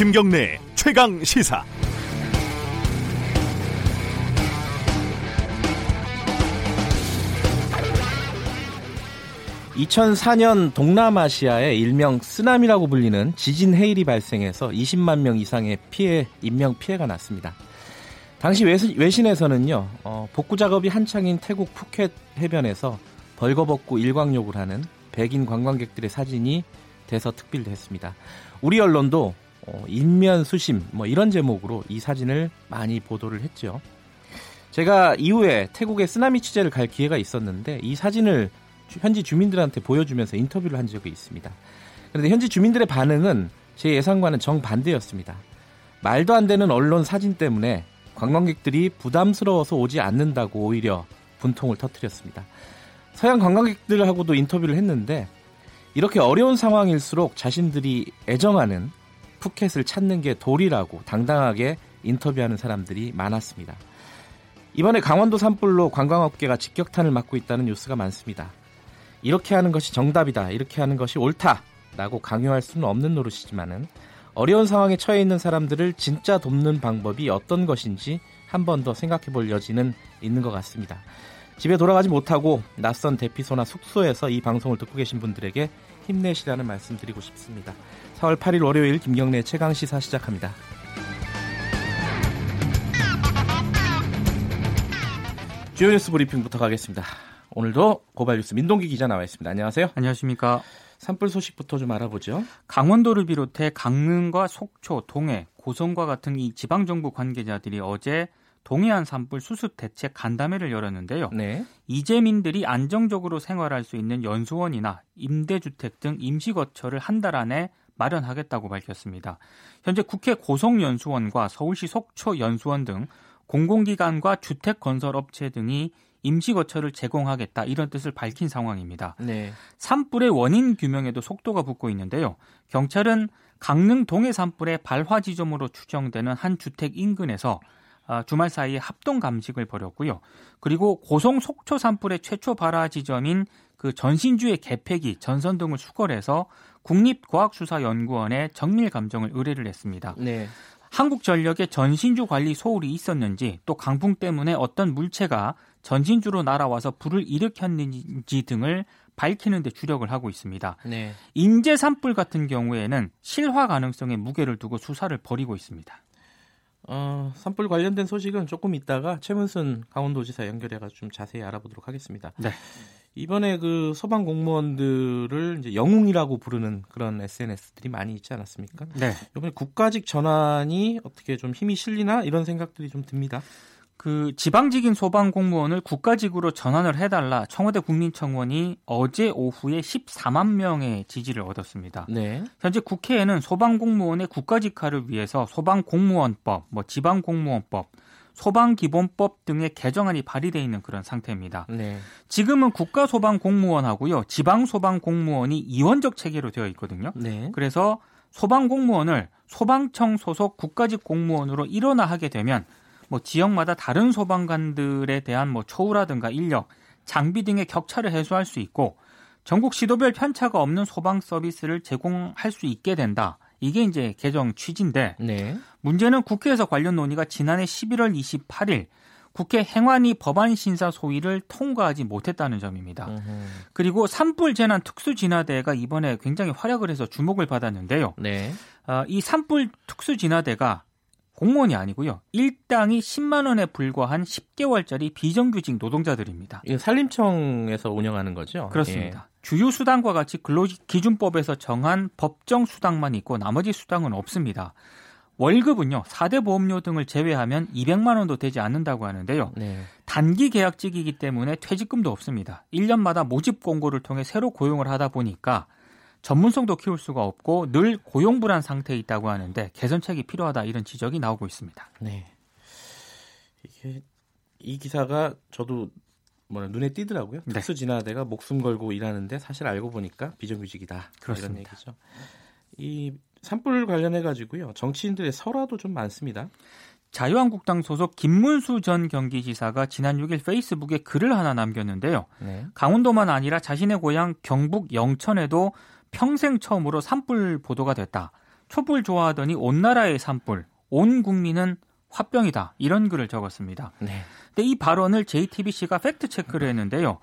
김경래 최강 시사. 2004년 동남아시아의 일명 쓰나미라고 불리는 지진 해일이 발생해서 20만 명 이상의 피해 인명 피해가 났습니다. 당시 외신에서는요 어, 복구 작업이 한창인 태국 푸켓 해변에서 벌거벗고 일광욕을 하는 백인 관광객들의 사진이 돼서 특필했습니다. 우리 언론도 어, 인면 수심 뭐 이런 제목으로 이 사진을 많이 보도를 했죠. 제가 이후에 태국에 쓰나미 취재를 갈 기회가 있었는데 이 사진을 현지 주민들한테 보여주면서 인터뷰를 한 적이 있습니다. 그런데 현지 주민들의 반응은 제 예상과는 정반대였습니다. 말도 안 되는 언론 사진 때문에 관광객들이 부담스러워서 오지 않는다고 오히려 분통을 터뜨렸습니다. 서양 관광객들하고도 인터뷰를 했는데 이렇게 어려운 상황일수록 자신들이 애정하는 푸켓을 찾는 게 도리라고 당당하게 인터뷰하는 사람들이 많았습니다. 이번에 강원도 산불로 관광업계가 직격탄을 맞고 있다는 뉴스가 많습니다. 이렇게 하는 것이 정답이다, 이렇게 하는 것이 옳다라고 강요할 수는 없는 노릇이지만은 어려운 상황에 처해 있는 사람들을 진짜 돕는 방법이 어떤 것인지 한 번 더 생각해 볼 여지는 있는 것 같습니다. 집에 돌아가지 못하고 낯선 대피소나 숙소에서 이 방송을 듣고 계신 분들에게 힘내시라는 말씀 드리고 싶습니다. 4월 8일 월요일 김경래 최강 시사 시작합니다. 주요 뉴스 브리핑부터 가겠습니다. 오늘도 고발 뉴스 민동기 기자 나와 있습니다. 안녕하세요. 안녕하십니까. 산불 소식부터 좀 알아보죠. 강원도를 비롯해 강릉과 속초, 동해, 고성과 같은 이 지방 정부 관계자들이 어제 동해안 산불 수습 대책 간담회를 열었는데요. 네. 이재민들이 안정적으로 생활할 수 있는 연수원이나 임대주택 등 임시거처를 한 달 안에 마련하겠다고 밝혔습니다. 현재 국회 고성연수원과 서울시 속초연수원 등 공공기관과 주택건설업체 등이 임시거처를 제공하겠다 이런 뜻을 밝힌 상황입니다. 네. 산불의 원인 규명에도 속도가 붙고 있는데요. 경찰은 강릉 동해 산불의 발화 지점으로 추정되는 한 주택 인근에서 아, 주말 사이에 합동 감식을 벌였고요. 그리고 고성 속초 산불의 최초 발화 지점인 그 전신주의 개폐기, 전선 등을 수거해서 국립과학수사연구원에 정밀 감정을 의뢰를 했습니다. 네. 한국전력의 전신주 관리 소홀이 있었는지 또 강풍 때문에 어떤 물체가 전신주로 날아와서 불을 일으켰는지 등을 밝히는 데 주력을 하고 있습니다. 네. 인제 산불 같은 경우에는 실화 가능성에 무게를 두고 수사를 벌이고 있습니다. 어, 산불 관련된 소식은 조금 있다가 최문순 강원도지사 연결해가지고 좀 자세히 알아보도록 하겠습니다. 네. 이번에 그 소방 공무원들을 이제 영웅이라고 부르는 그런 SNS들이 많이 있지 않았습니까? 네. 이번에 국가직 전환이 어떻게 좀 힘이 실리나 이런 생각들이 좀 듭니다. 그 지방직인 소방 공무원을 국가직으로 전환을 해달라 청와대 국민청원이 어제 오후에 14만 명의 지지를 얻었습니다. 네. 현재 국회에는 소방 공무원의 국가직화를 위해서 소방 공무원법, 뭐 지방 공무원법, 소방 기본법 등의 개정안이 발의돼 있는 그런 상태입니다. 네. 지금은 국가 소방 공무원하고요, 지방 소방 공무원이 이원적 체계로 되어 있거든요. 네. 그래서 소방 공무원을 소방청 소속 국가직 공무원으로 일원화하게 되면 뭐 지역마다 다른 소방관들에 대한 뭐 초우라든가 인력, 장비 등의 격차를 해소할 수 있고 전국 시도별 편차가 없는 소방 서비스를 제공할 수 있게 된다. 이게 이제 개정 취지인데 네. 문제는 국회에서 관련 논의가 지난해 11월 28일 국회 행안위 법안 심사 소위를 통과하지 못했다는 점입니다. 으흠. 그리고 산불 재난 특수 진화대가 이번에 굉장히 활약을 해서 주목을 받았는데요. 네. 어, 이 산불 특수 진화대가 공무원이 아니고요. 일당이 10만 원에 불과한 10개월짜리 비정규직 노동자들입니다. 이거 산림청에서 운영하는 거죠? 그렇습니다. 예. 주요 수당과 같이 근로기준법에서 정한 법정 수당만 있고 나머지 수당은 없습니다. 월급은요 4대 보험료 등을 제외하면 200만 원도 되지 않는다고 하는데요. 네. 단기 계약직이기 때문에 퇴직금도 없습니다. 1년마다 모집 공고를 통해 새로 고용을 하다 보니까 전문성도 키울 수가 없고 늘 고용불안 상태에 있다고 하는데 개선책이 필요하다 이런 지적이 나오고 있습니다. 네. 이게 이 기사가 저도 뭐 눈에 띄더라고요. 네. 특수 진화대가 목숨 걸고 일하는데 사실 알고 보니까 비정규직이다. 그렇습니다. 이런 얘기죠. 이 산불 관련해 가지고요. 정치인들의 설화도 좀 많습니다. 자유한국당 소속 김문수 전 경기지사가 지난 6일 페이스북에 글을 하나 남겼는데요. 네. 강원도만 아니라 자신의 고향 경북 영천에도 평생 처음으로 산불 보도가 됐다. 초불 좋아하더니 온 나라의 산불, 온 국민은 화병이다. 이런 글을 적었습니다. 네. 근데 이 발언을 JTBC가 팩트 체크를 했는데요.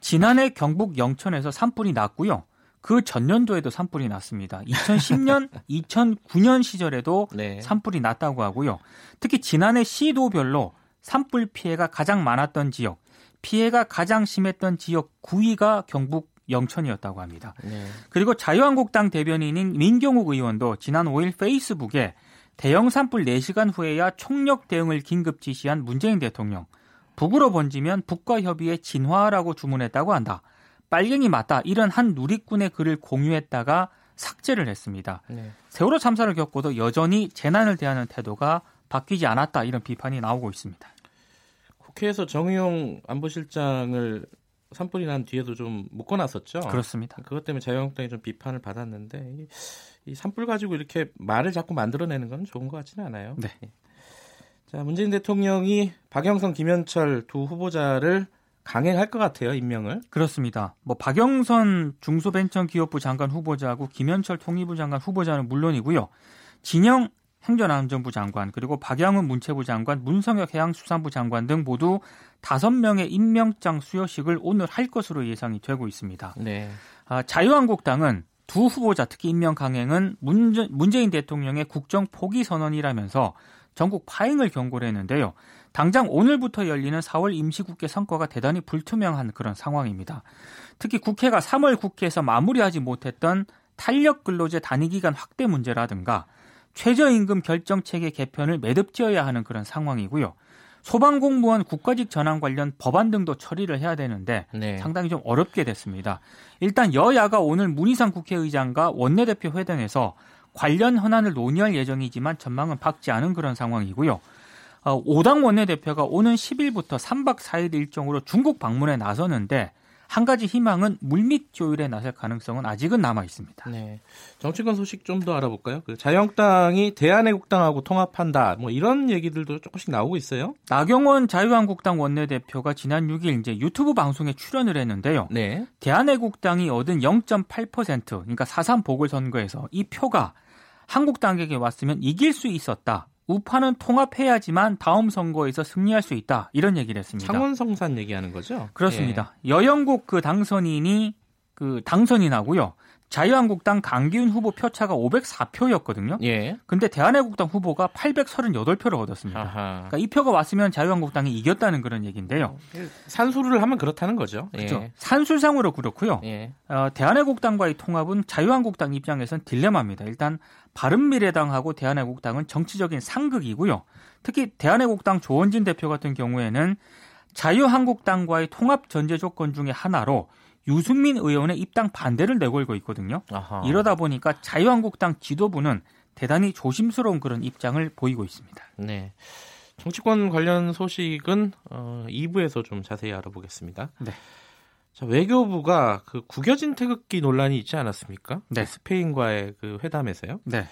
지난해 경북 영천에서 산불이 났고요. 그 전년도에도 산불이 났습니다. 2010년, 2009년 시절에도 네. 산불이 났다고 하고요. 특히 지난해 시도별로 산불 피해가 가장 많았던 지역, 피해가 가장 심했던 지역 9위가 경북 영천이었다고 합니다. 네. 그리고 자유한국당 대변인인 민경욱 의원도 지난 5일 페이스북에 대형 산불 4시간 후에야 총력 대응을 긴급 지시한 문재인 대통령. 북으로 번지면 북과 협의의 진화라고 주문했다고 한다. 빨갱이 맞다. 이런 한 누리꾼의 글을 공유했다가 삭제를 했습니다. 네. 세월호 참사를 겪고도 여전히 재난을 대하는 태도가 바뀌지 않았다. 이런 비판이 나오고 있습니다. 국회에서 정의용 안보실장을 산불이 난 뒤에도 좀 묶어놨었죠. 그렇습니다. 그것 때문에 자유한국당이 좀 비판을 받았는데 이 산불 가지고 이렇게 말을 자꾸 만들어내는 건 좋은 것 같지는 않아요. 네. 예. 자 문재인 대통령이 박영선, 김현철 두 후보자를 강행할 것 같아요 임명을. 그렇습니다. 뭐 박영선 중소벤처기업부 장관 후보자하고 김현철 통일부 장관 후보자는 물론이고요. 진영 행정안전부 장관 그리고 박양훈 문체부 장관, 문성혁 해양수산부 장관 등 모두 다섯 명의 임명장 수여식을 오늘 할 것으로 예상이 되고 있습니다. 네. 아, 자유한국당은 두 후보자 특히 임명 강행은 문제, 문재인 대통령의 국정 포기 선언이라면서 전국 파행을 경고를 했는데요. 당장 오늘부터 열리는 4월 임시국회 선거가 대단히 불투명한 그런 상황입니다. 특히 국회가 3월 국회에서 마무리하지 못했던 탄력 근로제 단위 기간 확대 문제라든가 최저임금 결정 체계 개편을 매듭지어야 하는 그런 상황이고요. 소방공무원 국가직 전환 관련 법안 등도 처리를 해야 되는데 네. 상당히 좀 어렵게 됐습니다. 일단 여야가 오늘 문희상 국회의장과 원내대표 회담에서 관련 현안을 논의할 예정이지만 전망은 밝지 않은 그런 상황이고요. 어, 5당 원내대표가 오는 10일부터 3박 4일 일정으로 중국 방문에 나서는데 한 가지 희망은 물밑 조율에 나설 가능성은 아직은 남아 있습니다. 네. 정치권 소식 좀 더 알아볼까요? 그 자유한국당이 대한애국당하고 통합한다. 뭐 이런 얘기들도 조금씩 나오고 있어요. 나경원 자유한국당 원내대표가 지난 6일 이제 유튜브 방송에 출연을 했는데요. 네. 대한애국당이 얻은 0.8% 그러니까 4.3 보궐선거에서 이 표가 한국당에게 왔으면 이길 수 있었다. 우파는 통합해야지만 다음 선거에서 승리할 수 있다. 이런 얘기를 했습니다. 창원성산 얘기하는 거죠? 그렇습니다. 예. 여영국 그 당선인이 그 당선이 나고요. 자유한국당 강기훈 후보 표차가 504표였거든요. 예. 근데 대한애국당 후보가 838표를 얻었습니다. 아하. 그러니까 이 표가 왔으면 자유한국당이 이겼다는 그런 얘기인데요. 산수를 하면 그렇다는 거죠. 그렇죠. 예. 산술상으로 그렇고요. 예. 어, 대한애국당과의 통합은 자유한국당 입장에선 딜레마입니다. 일단 바른미래당하고 대한애국당은 정치적인 상극이고요. 특히 대한애국당 조원진 대표 같은 경우에는 자유한국당과의 통합 전제 조건 중에 하나로 유승민 의원의 입당 반대를 내걸고 있거든요. 아하. 이러다 보니까 자유한국당 지도부는 대단히 조심스러운 그런 입장을 보이고 있습니다. 네. 정치권 관련 소식은 어, 2부에서 좀 자세히 알아보겠습니다. 네. 자, 외교부가 그 구겨진 태극기 논란이 있지 않았습니까? 네. 스페인과의 그 회담에서요. 네.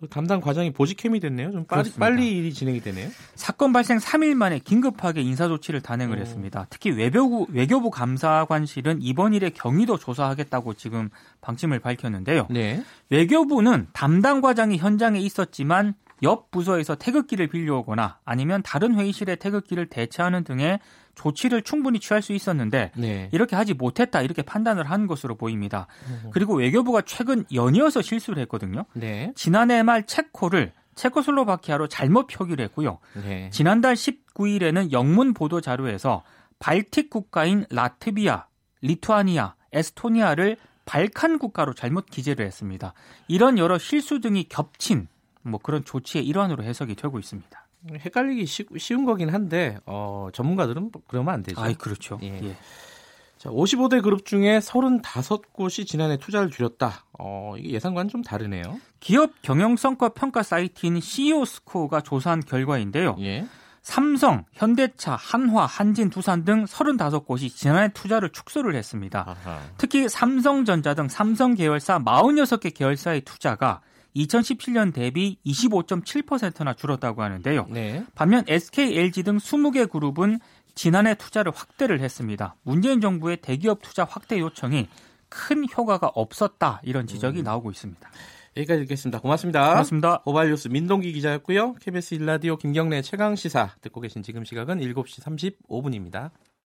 그 담당 과장이 보직캠이 됐네요. 좀 빨리, 빨리 일이 진행이 되네요. 사건 발생 3일 만에 긴급하게 인사 조치를 단행을 오. 했습니다. 특히 외교부, 외교부 감사관실은 이번 일에 경위도 조사하겠다고 지금 방침을 밝혔는데요. 네. 외교부는 담당 과장이 현장에 있었지만 옆 부서에서 태극기를 빌려오거나 아니면 다른 회의실에 태극기를 대체하는 등의 조치를 충분히 취할 수 있었는데 네. 이렇게 하지 못했다 이렇게 판단을 한 것으로 보입니다. 그리고 외교부가 최근 연이어서 실수를 했거든요. 네. 지난해 말 체코를 체코슬로바키아로 잘못 표기를 했고요. 네. 지난달 19일에는 영문 보도 자료에서 발틱 국가인 라트비아, 리투아니아, 에스토니아를 발칸 국가로 잘못 기재를 했습니다. 이런 여러 실수 등이 겹친 뭐 그런 조치의 일환으로 해석이 되고 있습니다. 헷갈리기 쉬, 운 거긴 한데 어, 전문가들은 그러면 안 되죠. 아, 그렇죠. 예. 예. 자, 55대 그룹 중에 35곳이 지난해 투자를 줄였다. 어, 이게 예상과는 좀 다르네요. 기업 경영 성과 평가 사이트인 CEO 스코어가 조사한 결과인데요. 예. 삼성, 현대차, 한화, 한진, 두산 등 35곳이 지난해 투자를 축소를 했습니다. 아하. 특히 삼성전자 등 삼성 계열사 46개 계열사의 투자가 2017년 대비 25.7%나 줄었다고 하는데요. 네. 반면 SK, LG 등 20개 그룹은 지난해 투자를 확대를 했습니다. 문재인 정부의 대기업 투자 확대 요청이 큰 효과가 없었다 이런 지적이 음. 나오고 있습니다. 여기까지 듣겠습니다. 고맙습니다. 고맙습니다. 고발뉴스 민동기 기자였고요. KBS 일라디오 김경래 최강 시사 듣고 계신 지금 시각은 7시 35분입니다.